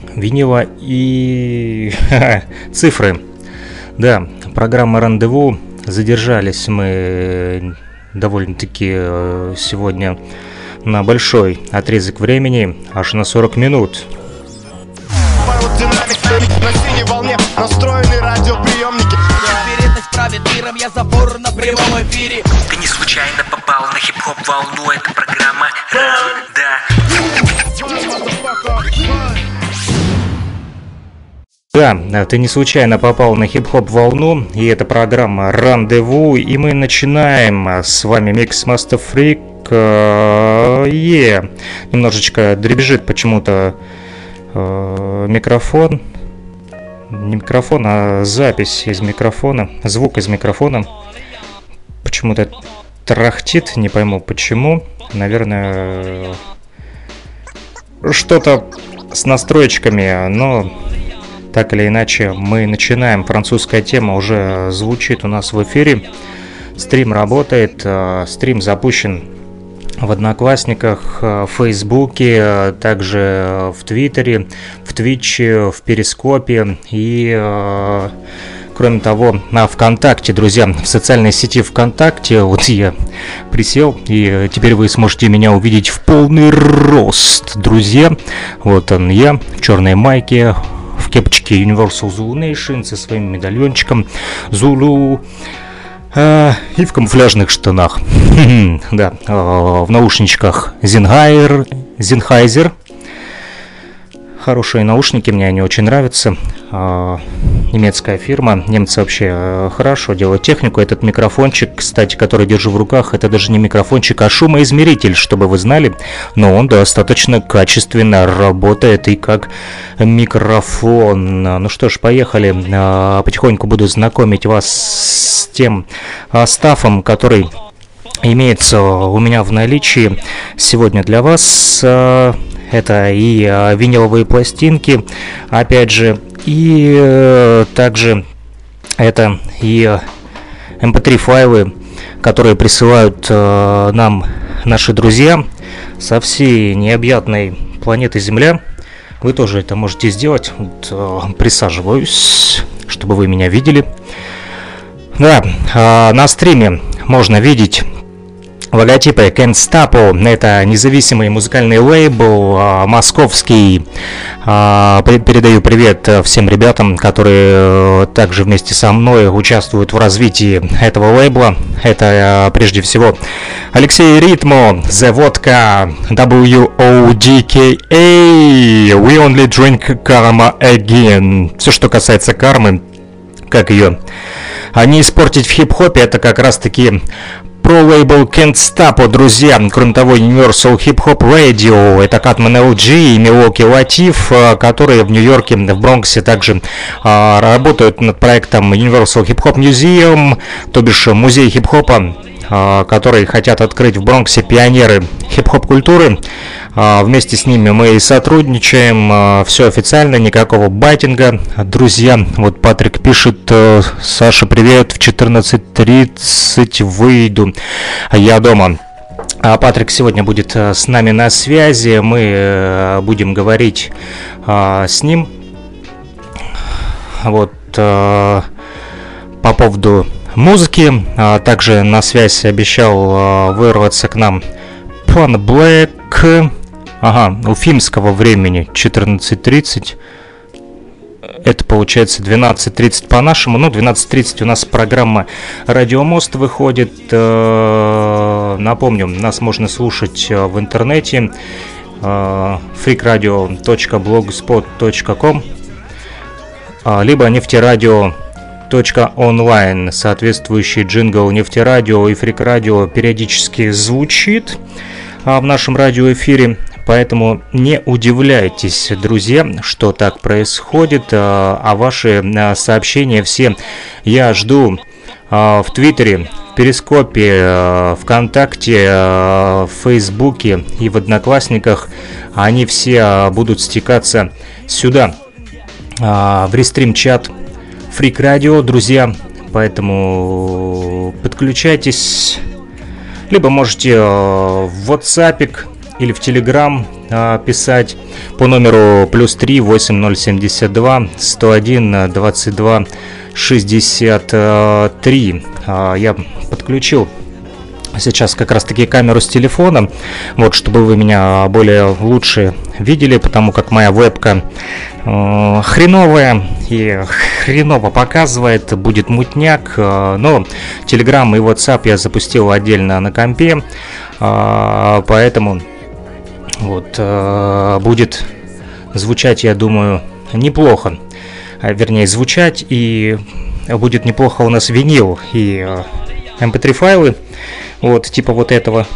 винила и цифры. Да, программа «Рандеву». Задержались мы довольно-таки э, сегодня на большой отрезок времени, аж на 40 минут. На синей волне настроены радиоприемники это правит миром, я забор на прямом эфире Ты не случайно попал на хип-хоп волну, это программа да. Ты не случайно попал на хип-хоп волну, и это программа Рандеву, и мы начинаем с вами Mix Master Freak. Немножечко дребезжит почему-то э, микрофон, не микрофон, а запись из микрофона, звук из микрофона. Почему-то трахтит, не пойму почему. Наверное, что-то с настроечками, но так или иначе мы начинаем. Французская тема уже звучит у нас в эфире. Стрим работает, э, стрим запущен в Одноклассниках, в Фейсбуке, также в Твиттере, в Твиче, в Перископе и э, Кроме того, на ВКонтакте, друзья, в социальной сети ВКонтакте, вот я присел, и теперь вы сможете меня увидеть в полный рост, друзья. Вот он я, в черной майке, в кепочке Universal Zulu Nation со своим медальончиком Zulu а, и в камуфляжных штанах. да, а, в наушничках Зингайер, Зинхайзер. Хорошие наушники, мне они очень нравятся. А, немецкая фирма. Немцы вообще э, хорошо делают технику. Этот микрофончик, кстати, который держу в руках, это даже не микрофончик, а шумоизмеритель, чтобы вы знали. Но он достаточно качественно работает и как микрофон. Ну что ж, поехали. А, потихоньку буду знакомить вас с тем стафом, который имеется у меня в наличии сегодня для вас. А, это и виниловые пластинки, опять же, и э, также это и mp3 э, файлы, которые присылают э, нам наши друзья со всей необъятной планеты Земля. Вы тоже это можете сделать. Вот, э, присаживаюсь, чтобы вы меня видели. Да, э, на стриме можно видеть логотипы Can't Stop это независимый музыкальный лейбл, а, московский. А, передаю привет всем ребятам, которые э, также вместе со мной участвуют в развитии этого лейбла. Это э, прежде всего Алексей Ритмо, The Vodka, W-O-D-K-A, We Only Drink Karma Again. Все, что касается кармы, как ее а не испортить в хип-хопе, это как раз таки про лейбл Can't Stop, друзья. Кроме того, Universal Hip Hop Radio, это Катман LG и Milwaukee Latif, э, которые в Нью-Йорке, в Бронксе также а, работают над проектом Universal Hip Hop Museum, то бишь музей хип-хопа а, которые хотят открыть в Бронксе пионеры хип-хоп культуры. А, вместе с ними мы и сотрудничаем. А, Все официально, никакого байтинга. Друзья, вот Патрик пишет, э, Саша, привет, в 14.30 выйду. Я дома. Патрик сегодня будет э, с нами на связи. Мы э, будем говорить с ним. Вот по поводу музыки. А также на связь обещал а, вырваться к нам Пан Блэк. Ага, уфимского времени 14.30. Это получается 12.30 по нашему. Ну, 12.30 у нас программа «Радиомост» выходит. Э, напомню, нас можно слушать э, в интернете freakradio.blogspot.com а, либо нефтерадио онлайн. Соответствующий джингл нефтерадио и фрик радио периодически звучит а в нашем радиоэфире. Поэтому не удивляйтесь, друзья, что так происходит. А, а ваши а, сообщения все я жду в Твиттере, в Перископе, ВКонтакте, в Фейсбуке и в Одноклассниках. Они все будут стекаться сюда, в рестрим-чат Фрик Радио, друзья. Поэтому подключайтесь. Либо можете э, в WhatsApp или в Телеграм а, писать по номеру плюс 3 8072 101 22 63. Я подключил сейчас как раз таки камеру с телефона, вот, чтобы вы меня более лучше видели, потому как моя вебка э, хреновая и хреново показывает, будет мутняк, э, но Telegram и WhatsApp я запустил отдельно на компе, э, поэтому вот э, будет звучать, я думаю, неплохо, а, вернее звучать и будет неплохо у нас винил и mp3 файлы вот, типа вот этого.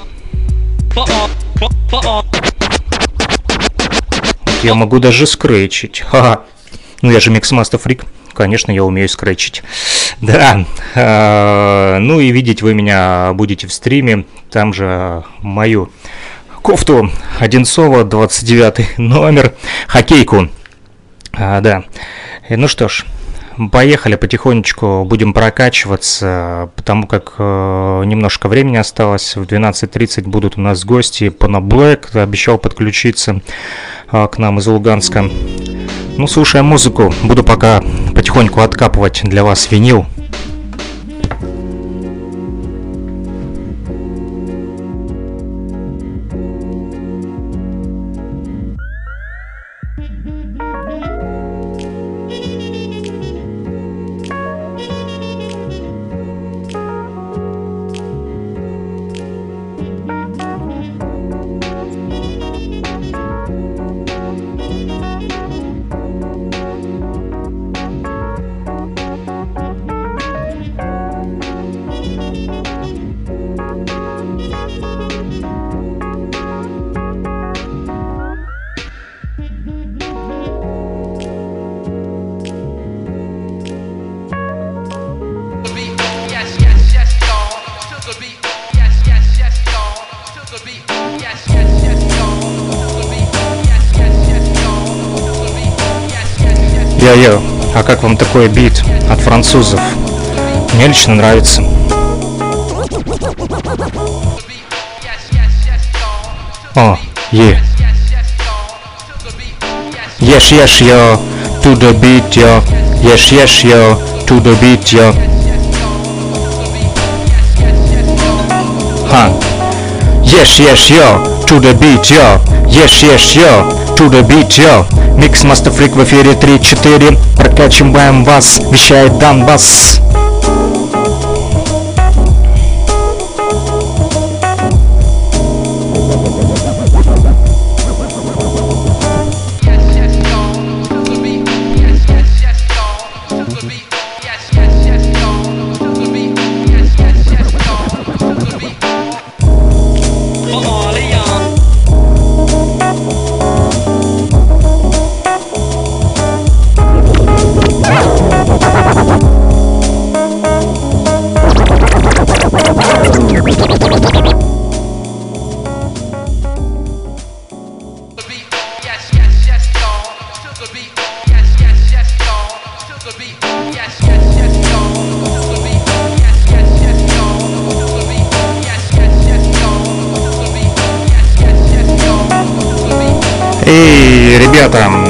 Я могу даже скретчить. Ха-ха. Ну я же миксмастер фрик. Конечно, я умею скретчить. Да. А, ну и видеть вы меня будете в стриме. Там же мою кофту Одинцова, 29 номер, хоккейку. А, да. Ну что ж, Поехали потихонечку, будем прокачиваться, потому как э, немножко времени осталось. В 12.30 будут у нас гости. Пана Блэк обещал подключиться э, к нам из Луганска. Ну, слушая музыку, буду пока потихоньку откапывать для вас винил. Йо-йо, а как вам такой бит от французов? Мне лично нравится. О, е. Yes, yes, yo, to the beat, yo. Yes, yes, yo, to the beat, yo. Ха. Yes, yes, yo, to the beat, yo. Yes, yes, yo, to the beat, yo. Микс Master Freak в эфире 3-4. Прокачиваем вас, вещает Донбасс.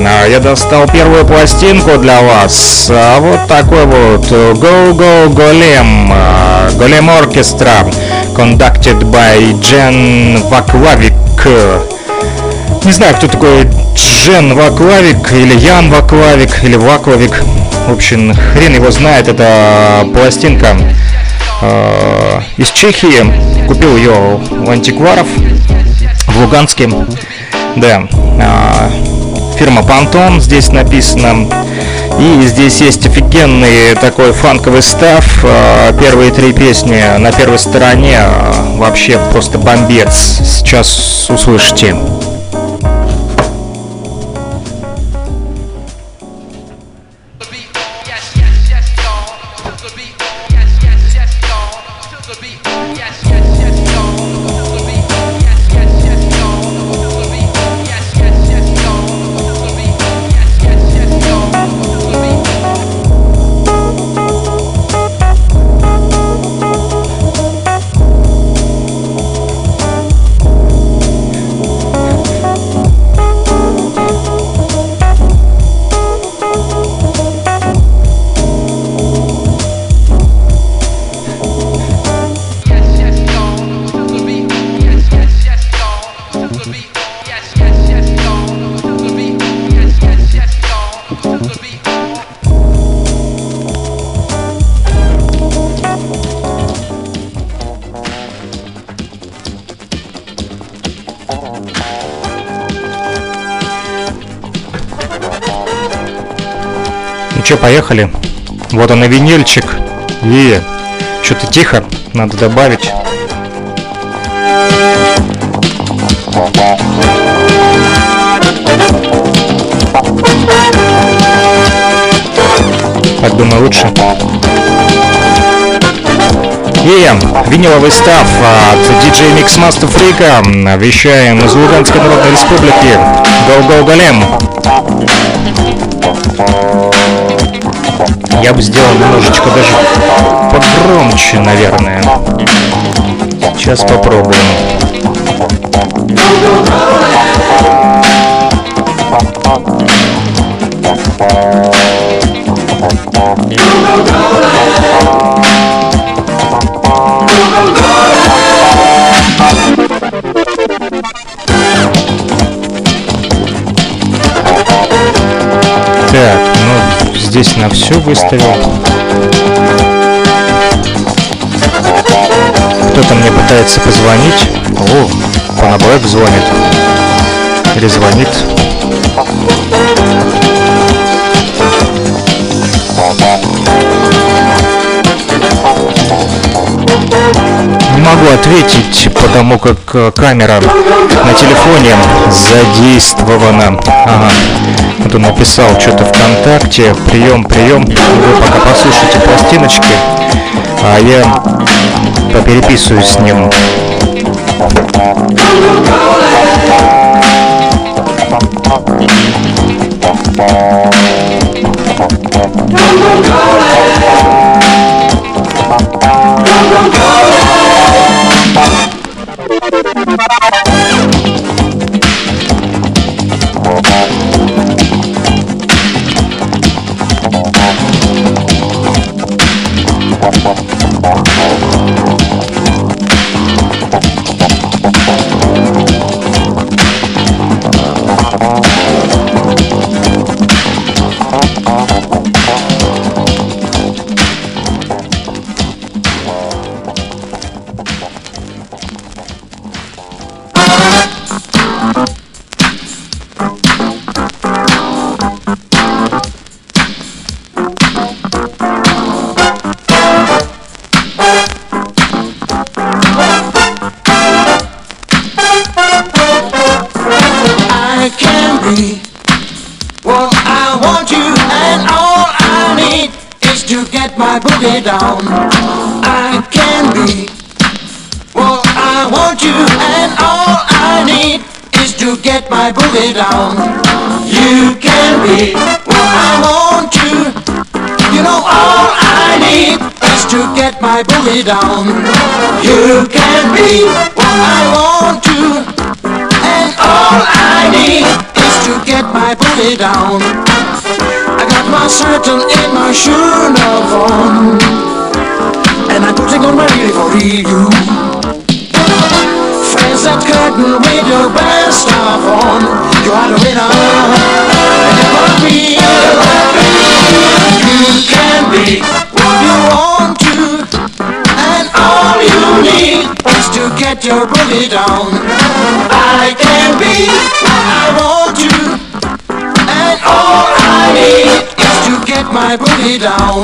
Я достал первую пластинку для вас. А вот такой вот Go Go Golem, Golem Orchestra, conducted by Jen Ваклавик. Не знаю, кто такой Джен Ваклавик, или Ян Ваклавик, или Ваклавик. В общем, хрен его знает, это пластинка э, из Чехии. Купил ее у антикваров в Луганске. Да. Э, фирма Pantone здесь написано. И здесь есть офигенный такой фанковый став. Первые три песни на первой стороне а, вообще просто бомбец. Сейчас услышите. Что, поехали. Вот он и винильчик. И что-то тихо, надо добавить. Так думаю лучше. И виниловый став от DJ Mix Master Freak. Вещаем из Луганской Народной Республики. Go Go Голем. Я бы сделал немножечко даже погромче, наверное. Сейчас попробуем. Здесь на все выставил. Кто-то мне пытается позвонить. О, Панаблэк звонит. Или звонит. Не могу ответить, потому как э, камера на телефоне задействована. Ага. Вот он написал что-то ВКонтакте. Прием, прием. Вы пока послушайте пластиночки, а я попереписываюсь с ним. Satin in my shoe now on, and I'm putting on my really for you. Face that curtain with your best stuff on. You are the winner, and gonna be. You can be what you want to And all you need is to get your booty down. I can be what I want to, and all I need to get my booty down.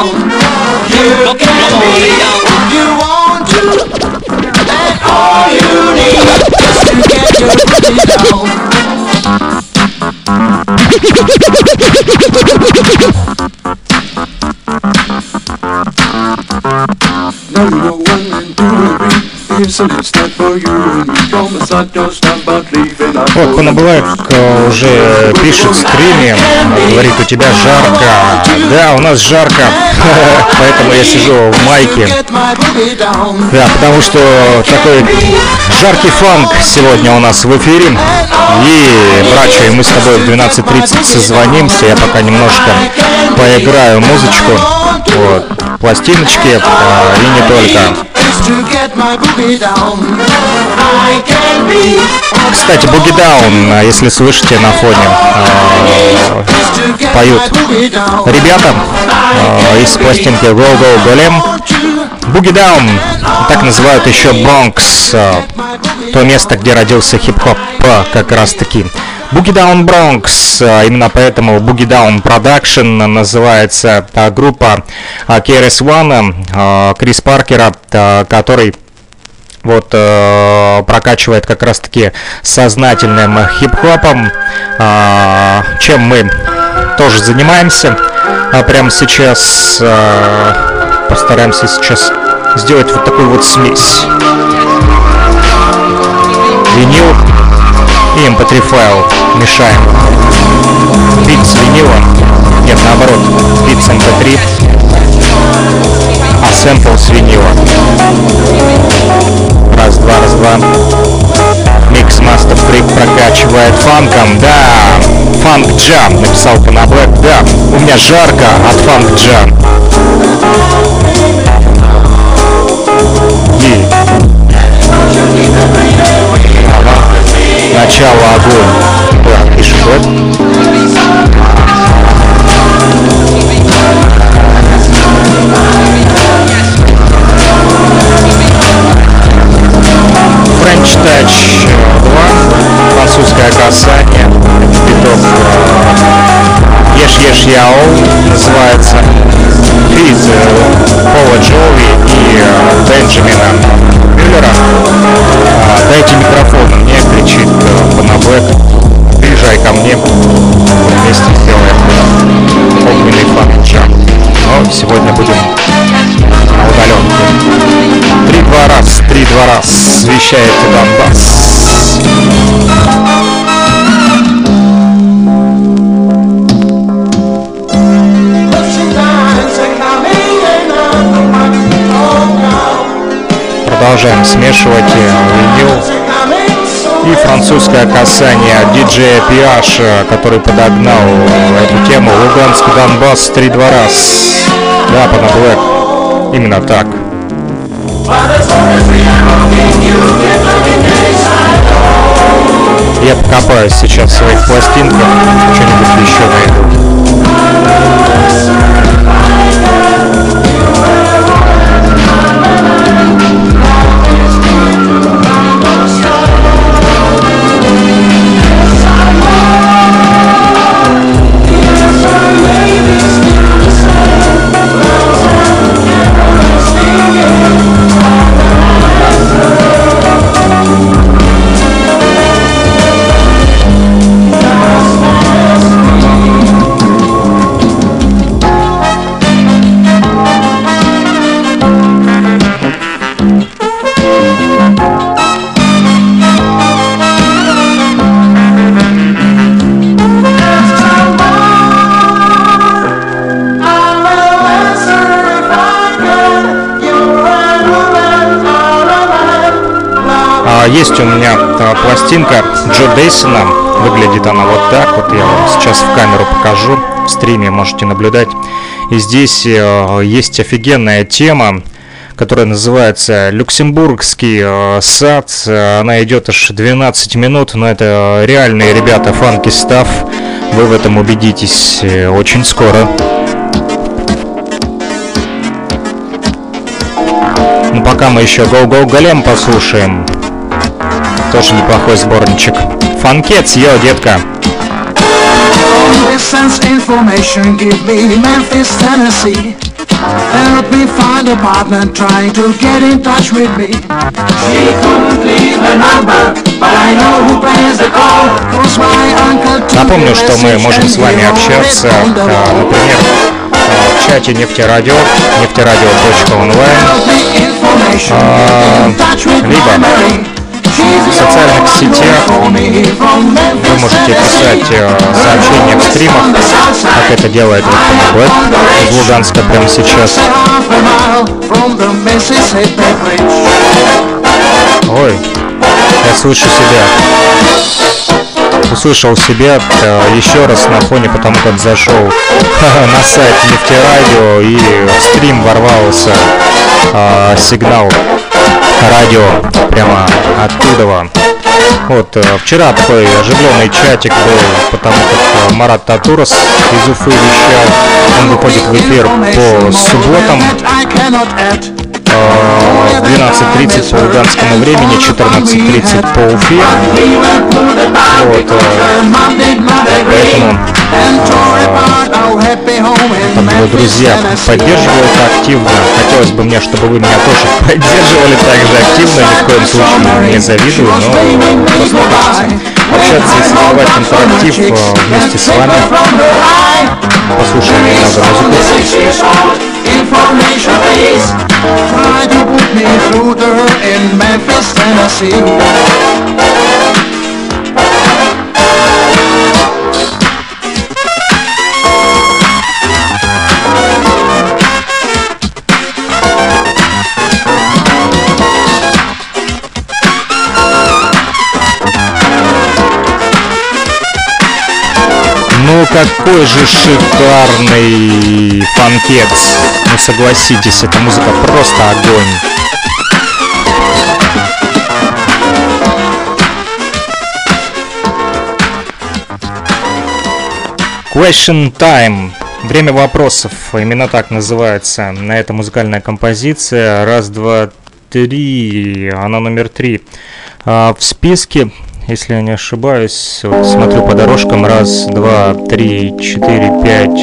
You can be if you want to. And all you need is to get your body Вот, Панаблэк уже пишет в стриме, говорит, у тебя жарко. Да, у нас жарко, поэтому я сижу в майке. Да, потому что такой жаркий фанк сегодня у нас в эфире. И, братья, мы с тобой в 12.30 созвонимся. Я пока немножко поиграю музычку. Вот, пластиночки а, и не только. Кстати, Буги Даун, а если слышите на фоне, э, поют ребята из пластинки Go Go Golem. Буги Даун, так называют еще Бронкс, э, то место, где родился хип-хоп как раз таки. Boogie Down Bronx, именно поэтому Boogie Down Production называется группа KRS One, Крис Паркера, который вот прокачивает как раз таки сознательным хип-хопом, чем мы тоже занимаемся. А прямо сейчас постараемся сейчас сделать вот такую вот смесь. Винил и mp3 эм файл мешаем. Бит с винила, нет наоборот, бит с mp3, эм а сэмпл с винила. Раз, два, раз, два. Mix Master Freak прокачивает фанком, да. Funk Jam, написал Панаблэк, да. У меня жарко от Funk Jam. Начало огонь. Да, пишет French Touch 2, французское касание, биток Yes Yes Y'all называется, feat э, Пола Джоуи и э, Бенджамина Мюллера. Дайте микрофон, мне кричит Панаблэк, приезжай ко мне, вместе сделаем огненный фан Но сегодня будем на удаленке. Три-два раз, три-два раз вещает Донбасс. Продолжаем смешивать винил и французское касание диджея Пиаш, который подогнал эту тему Луганский Донбасс три-два раз. Да, Пана Блэк. Именно так. Я покопаюсь сейчас в своих пластинках, что-нибудь еще найду. Есть у меня пластинка Джо Дейсона. Выглядит она вот так. Вот я вам сейчас в камеру покажу. В стриме можете наблюдать. И здесь э, есть офигенная тема, которая называется «Люксембургский э, сад». Она идет аж 12 минут, но это реальные ребята, фанки став. Вы в этом убедитесь э, очень скоро. Ну пока мы еще Go Go Голем послушаем. Тоже неплохой сборничек. Фанкетс, йо, детка. information, give me Memphis, Tennessee. Help me find a partner trying to get in touch with me. She couldn't leave a number, but I know who plays the call. Cause my uncle Напомню, что мы можем с вами общаться, например, в чате нефтерадио, нефтерадио.онлайн, либо в социальных сетях. Вы можете писать э, сообщения в стримах, как это делает вот из Луганска прямо сейчас. Ой, я слышу себя услышал себя э, еще раз на фоне, потому как зашел на сайт нефтерадио и в стрим ворвался э, сигнал радио прямо оттуда. Вот, э, вчера такой оживленный чатик был, потому как э, Марат Татурас из Уфы вещал. Он выходит в эфир по субботам. 12.30 по луганскому времени, 14.30 по Уфе. Вот, поэтому там друзья поддерживают активно. Хотелось бы мне, чтобы вы меня тоже поддерживали так же активно, ни в коем случае не завидую, но просто хочется общаться и создавать интерактив вместе с вами. Послушаем немного музыку. information, please. Try to put me through to her in Memphis, Tennessee. Какой же шикарный фанкетс. Ну согласитесь, эта музыка просто огонь. Question Time. Время вопросов. Именно так называется на эта музыкальная композиция. Раз, два, три. Она номер три. А, в списке если я не ошибаюсь. Вот смотрю по дорожкам. Раз, два, три, четыре, пять,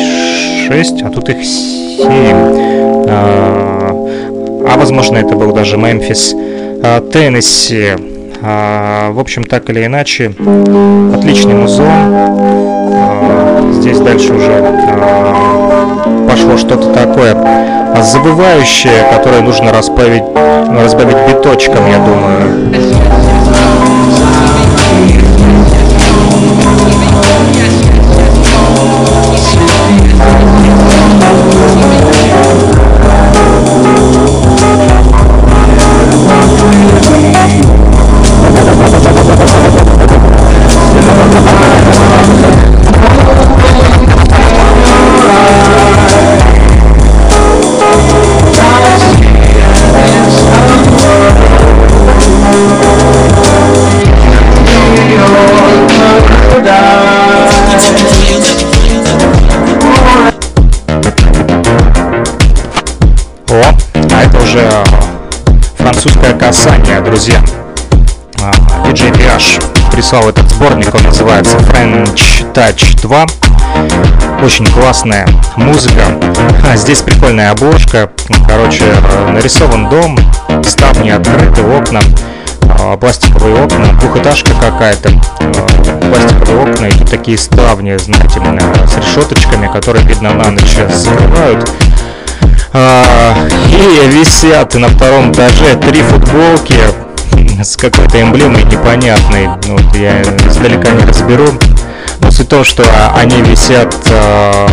шесть. А тут их семь. А, а возможно, это был даже Мемфис. А, Теннесси. А, в общем, так или иначе, отличный музон. Здесь дальше уже пошло что-то такое забывающее, которое нужно разбавить, разбавить биточком, я думаю. Прислал этот сборник, он называется French Touch 2. Очень классная музыка. А, здесь прикольная обложка. Короче, нарисован дом, ставни открыты, окна, а, пластиковые окна, двухэтажка какая-то, а, пластиковые окна и тут такие ставни, знаете, с решеточками, которые, видно, на ночь закрывают. А, и висят на втором этаже три футболки с какой-то эмблемой непонятной. Ну, вот я издалека не разберу. Но суть в том, что они висят э,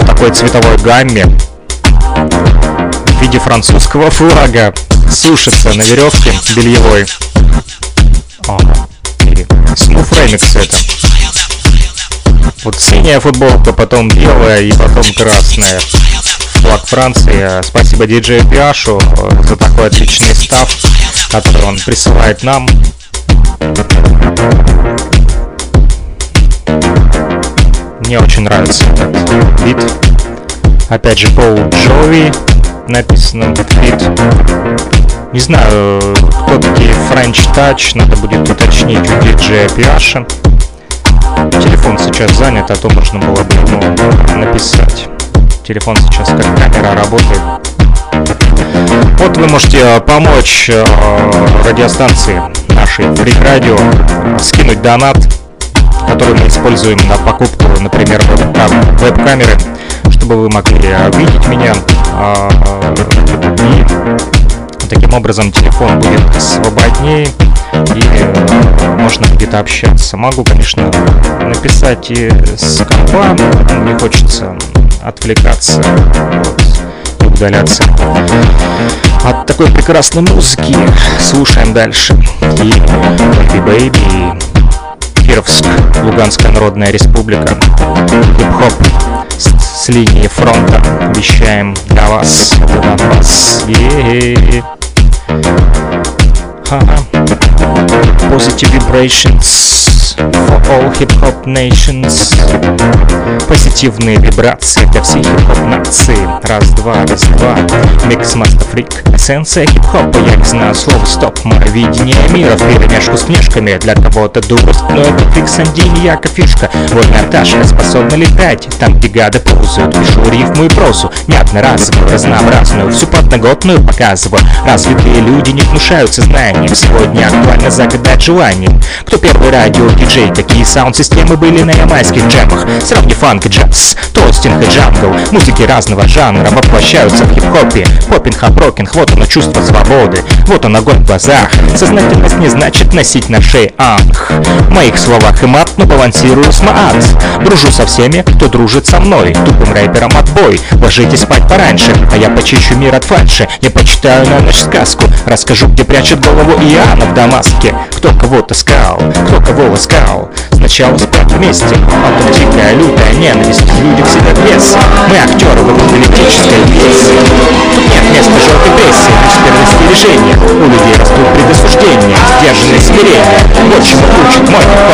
в такой цветовой гамме в виде французского флага. Сушится на веревке бельевой. О, или Smooth Remix это. Вот синяя футболка, потом белая и потом красная флаг Франции. Спасибо диджею Пиашу э, за такой отличный став, который он присылает нам. Мне очень нравится этот бит. Опять же, Пол Джови написано бит. Не знаю, кто такие French Touch, надо будет уточнить у диджея Пиаша. Телефон сейчас занят, а то можно было бы ему написать телефон сейчас как камера работает. Вот вы можете э, помочь э, радиостанции нашей Freak э, скинуть донат, который мы используем на покупку, например, веб-камеры, чтобы вы могли видеть меня. И таким образом телефон будет свободнее и э, можно где-то общаться. Могу, конечно, написать и с компа, не хочется отвлекаться, удаляться от такой прекрасной музыки. Слушаем дальше. И Baby Baby, Кировск, Луганская Народная Республика, хип-хоп с, с линии фронта вещаем для вас, для вас. Positive vibrations for all hip-hop nations. Позитивные вибрации для всей хип-хоп нации. Раз-два, раз-два. Mix Master Freak. Эссенция хип-хопа, я не знаю слова стоп. Мое видение мира в перемешку с внешками. Для кого-то дурость, но это фикс Яка фишка. Вольная пташка способна летать. Там, где гады ползают, пишу рифму и прозу. Не одноразовую, разнообразную, всю подноготную показываю. Развитые люди не внушаются знанием. Сегодня актуально загадать желанием. Кто первый радио-диджей? Какие саунд-системы были на ямайских джемах? Сравни фанк и джаз, тостинг и джангл. Музыки разного жанра воплощаются в хип-хопе. Поппинг, uprocking, вот оно чувство свободы. Вот он огонь в глазах. Сознательность не значит носить на шее анх. В моих словах и мат, но балансирую с маат. Дружу со всеми, кто дружит со мной. Тупым рэпером отбой. Ложитесь спать пораньше, а я почищу мир от фальши. Я почитаю на ночь сказку. Расскажу, где прячет голову Иоанна в Дамаске. Кто кого-то скал, кто кого ласкал. Сначала спят вместе, потом дикая лютая ненависть. Люди всегда вес. Мы актеры в апокалиптической пьесе. Тут нет места желтой прессе, лишь предостережение. У людей растут предосуждения, сдержанное смирение. Вот чему учит мой хип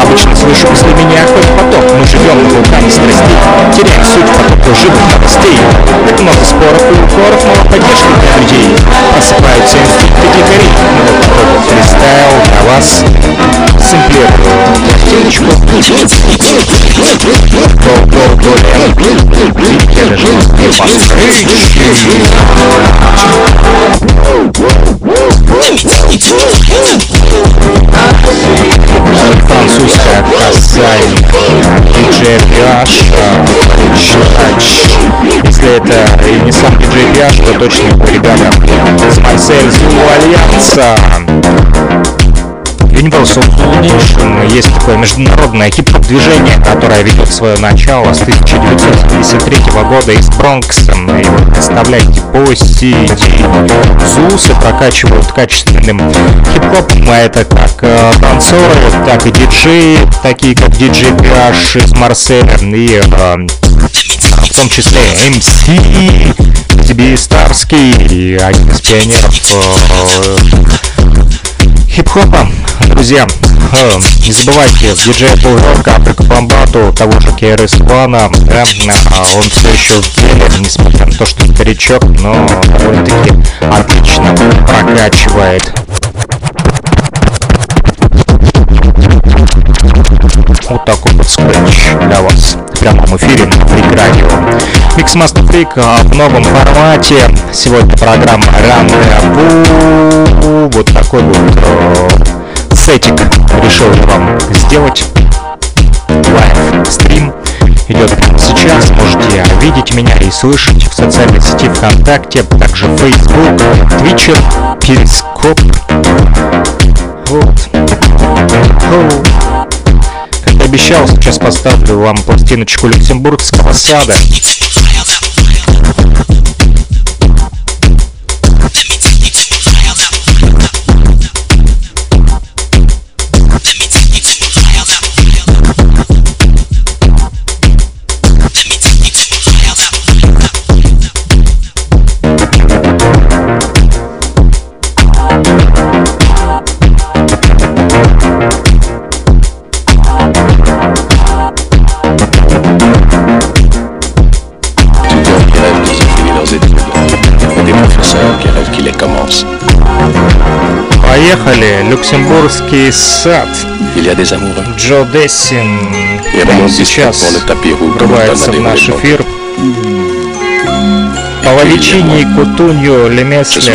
Обычно слышу после меня хоть поток. Мы живем на вулкане страстей, теряем суть потока живых новостей. Так много споров и укоров, мало Французская Казань, диджей Пиаш, Если это и не сам диджей Пиаш, то точно ребята с Марсель Зу Альянса. Universal Nation есть такое международное хип-хоп движение, которое ведет свое начало с 1973 года из Бронкса. Вот представляете, по сей ЗУСы прокачивают качественным хип-хопом, а это как э, танцоры, так и диджеи, такие как диджей Пиаш из Марселя и э, в том числе MC, тебе Старский, один из пионеров э, хип-хопа. Друзья, не забывайте, диджей Полжорка, Африка Бомбату, того же KRS Плана, да, он все еще в деле, несмотря на то, что старичок, но довольно-таки отлично прокачивает. Вот такой вот скретч для вас в прямом эфире на Freak Radio. Mixmaster Freak а, в новом формате. Сегодня программа Рандеву. Вот такой вот э, сетик решил я вам сделать. Лайв стрим идет прямо сейчас. Можете видеть меня и слышать в социальной сети ВКонтакте, также Facebook, Twitcher, Перископ. Вот. Как обещал, сейчас поставлю вам пластиночку Люксембургского сада. Поехали, Люксембургский сад. Джо Дессин прямо сейчас врывается в наш эфир. По Лавичини Кутунью Лемесле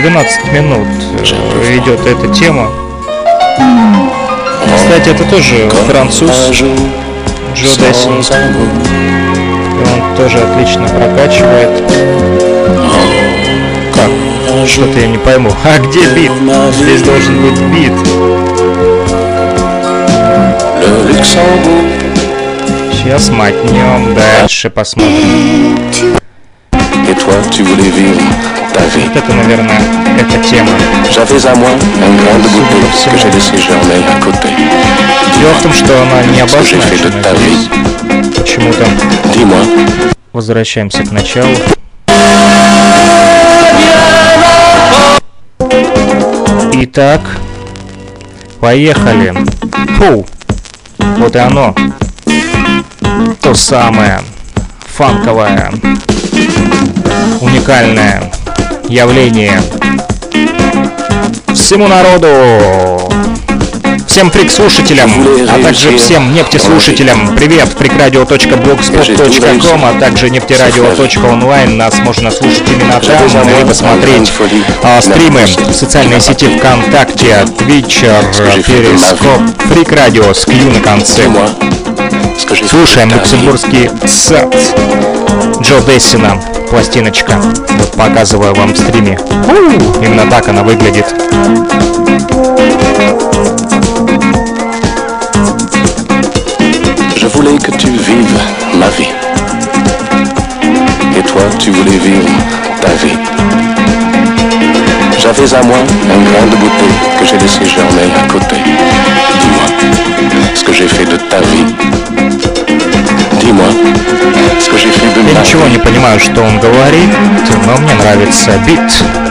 12 минут э, идет эта тема. Кстати, это тоже француз Джо Дессин. И он тоже отлично прокачивает. Что-то я не пойму. А где бит? Здесь должен быть бит. Сейчас мотнем дальше, посмотрим. Вот это, наверное, эта тема. Дело в том, что она не обозначена. Почему-то возвращаемся к началу. Итак, поехали. Фу, вот и оно. То самое фанковое, уникальное явление. Всему народу, всем фрик-слушателям, а также всем нефтеслушателям, привет, freakradio.blogspot.com, а также нефтерадио.онлайн, нас можно слушать именно там, либо смотреть а, стримы в социальной сети ВКонтакте, Твичер, Перископ, Фрик Радио с Q на конце. Слушаем люксембургский сет. Джо Дессина, пластиночка. Вот показываю вам в стриме. Именно так она выглядит. tu voulais vivre ta vie. J'avais à moi un grain de beauté que j'ai laissé germer à côté. Dis-moi ce que j'ai fait de ta vie. Dis-moi ce que j'ai fait de Я ma ничего vie. не понимаю, что он говорит, но мне нравится бит.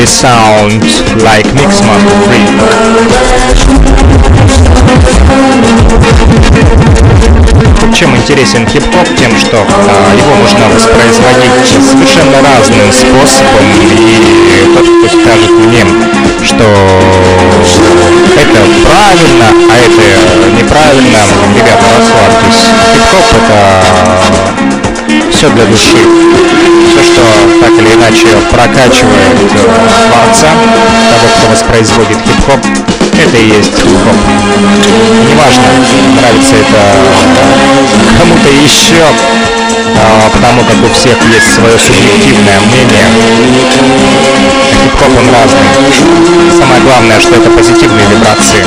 Nobody sounds like Mixmaster Freak. Чем интересен хип-хоп? Тем, что а, его можно воспроизводить совершенно разным способом, и тот, кто скажет мне, что это правильно, а это неправильно, ребята, расслабьтесь. Хип-хоп это все для души. Все, что так или иначе прокачивает э, творца, того, кто воспроизводит хип-хоп, это и есть хип-хоп. Неважно, нравится это кому-то еще, а, потому как у всех есть свое субъективное мнение. Хип-хоп он разный. Самое главное, что это позитивные вибрации.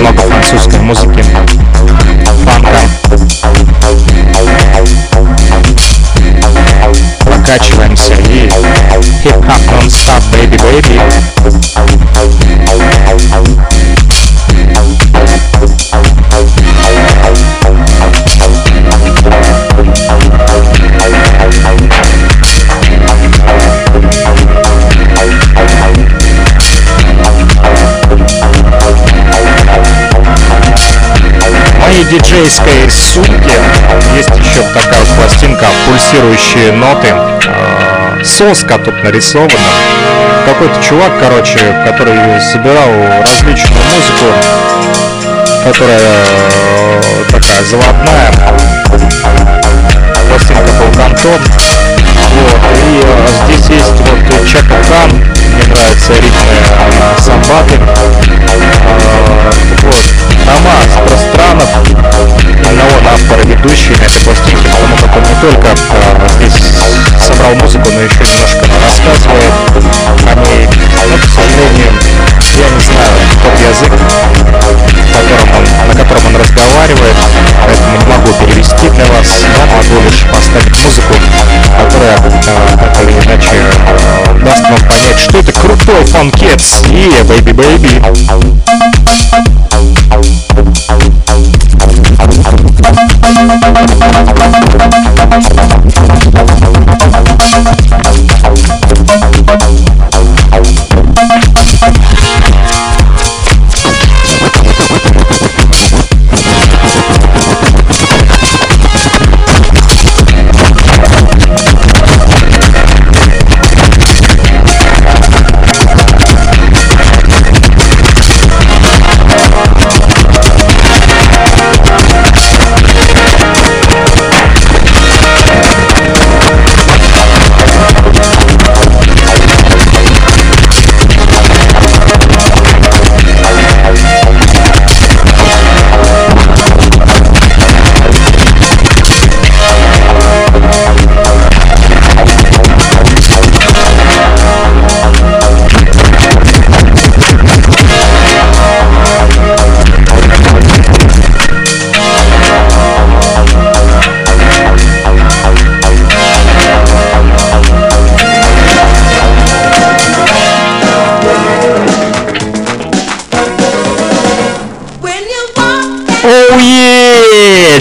много французской музыки, фанка. Моей диджейской сумке есть еще такая вот пластинка пульсирующие ноты. Э, Соска тут нарисована. какой-то чувак, короче, который собирал различную музыку, которая э, такая заводная. Пластинка был Кантон. Вот, и э, здесь есть вот Чака Хан, мне нравятся ритмы самбаты. Э, вот, Тамас Пространов, именно он автор и ведущий на этой пластинке, потому как он не только э, здесь собрал музыку, но еще немножко рассказывает о ней. Но, к сожалению, я не знаю тот язык, котором он, на котором он разговаривает, поэтому не могу перевести для вас, но могу лишь поставить музыку, которая э, так или иначе э, даст вам понять, что это крутой фанкетс. И yeah, baby,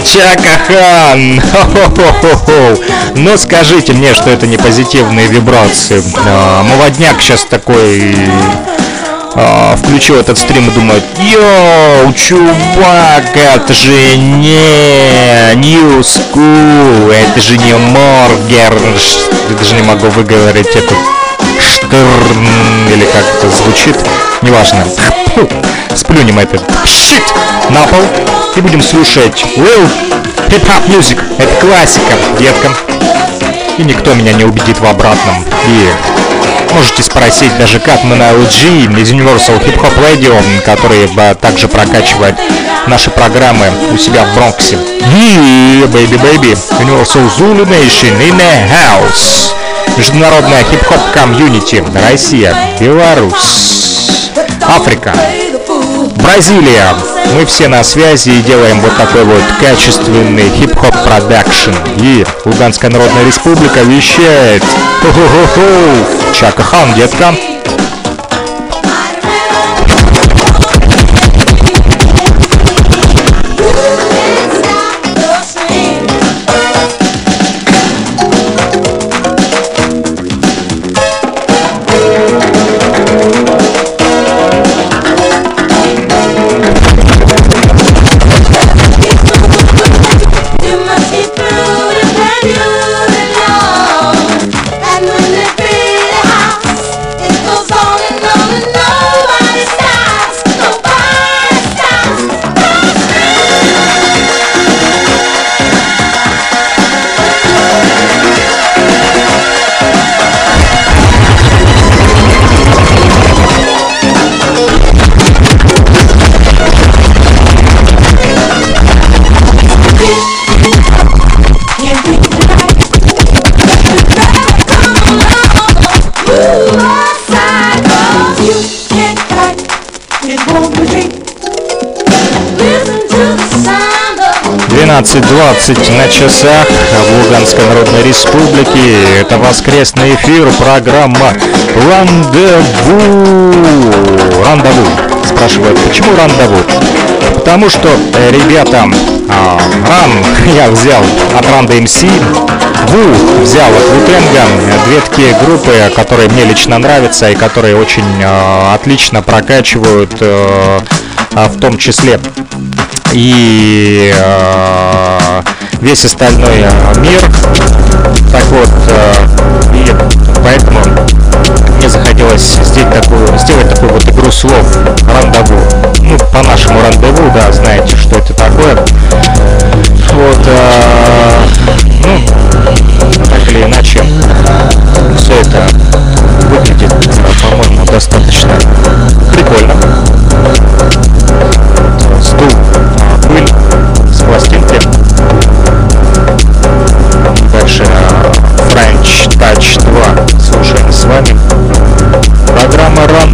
Оуе! Чакахан! Ну скажите мне, что это не позитивные вибрации. А, молодняк сейчас такой а, включил этот стрим и думает, йоу, чувак, это же не New School, это же не Моргер, даже не могу выговорить этот Штерн, или как это звучит, неважно. Сплюнем этот щит на пол и будем слушать Real Hip Hop Music. Это классика, деткам. И никто меня не убедит в обратном. И можете спросить даже как мы на LG из Universal Hip Hop Radio, который также прокачивает наши программы у себя в Бронксе. Yeah, baby, baby. Universal Zulu Nation in the house. Международная хип-хоп комьюнити. Россия, Беларусь, Африка, Бразилия. Мы все на связи и делаем вот такой вот качественный хип-хоп продакшн. И Луганская Народная Республика вещает. Хо-хо-хо-хо. Чака Хан, детка. 12.20 на часах в Луганской Народной Республике. Это воскресный эфир, программа «Рандеву». «Рандеву». Спрашивают, почему «Рандеву»? Потому что, э, ребята, а, «Ран» я взял от «Ранда МС», «Ву» взял от «Вутенга». Две такие группы, которые мне лично нравятся и которые очень э, отлично прокачивают э, в том числе и э, весь остальной э, мир. Так вот, э, и поэтому мне захотелось пару слов. Рандеву. Ну, по-нашему рандеву, да, знаете, что это такое. Вот, а,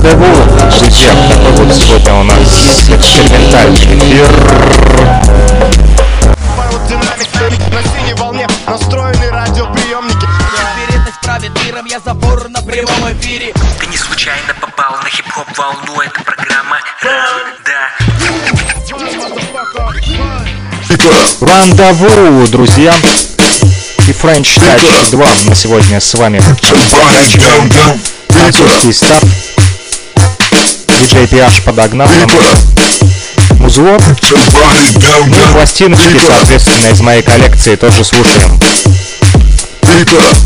Друзья, такой вот сегодня у нас экспериментальный эфир. На синей волне настроены радиоприемники это правит миром, я забор на прямом эфире Ты не случайно попал на хип-хоп волну, это программа Да. Рандеву, друзья. И French Touch 2 на сегодня с вами. Французский став. DJ PH подогнал нам музло. Ну пластиночки, соответственно, из моей коллекции тоже слушаем. Put your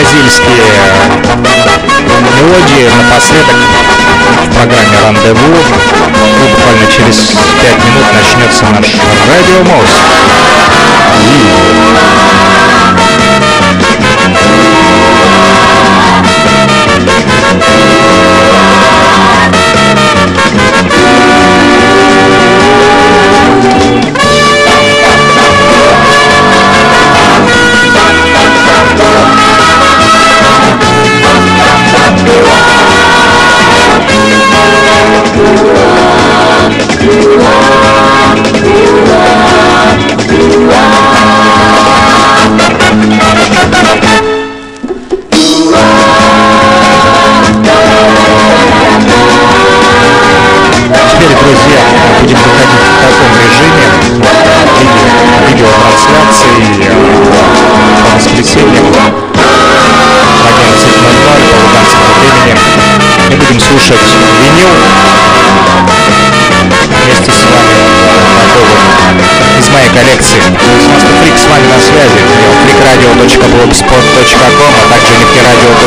бразильские мелодии напоследок в программе «Рандеву». Ну, буквально через 5 минут начнется наш радиомост.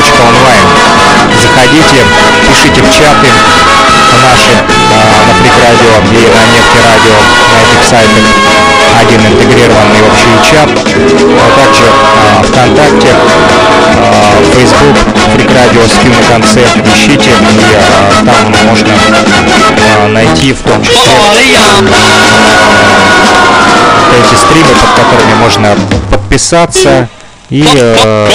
nefteраdio.online. Заходите, пишите в чаты, наши на Фрик Радио и на Нефти Радио на этих сайтах. Один интегрированный общий чат, а также а, ВКонтакте, Facebook, Фрик Радио с на конце, ищите, и а, там можно а, найти в том числе эти стримы, под которыми можно подписаться и э,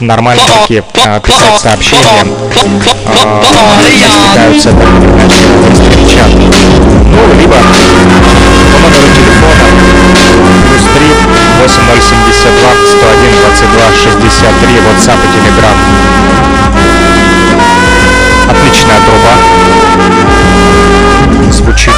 нормально таки э, писать сообщения. Э, пытаются так или иначе. Ну, либо по номеру телефона плюс 3 8072 101 22 63 WhatsApp и Telegram. Отличная труба. Звучит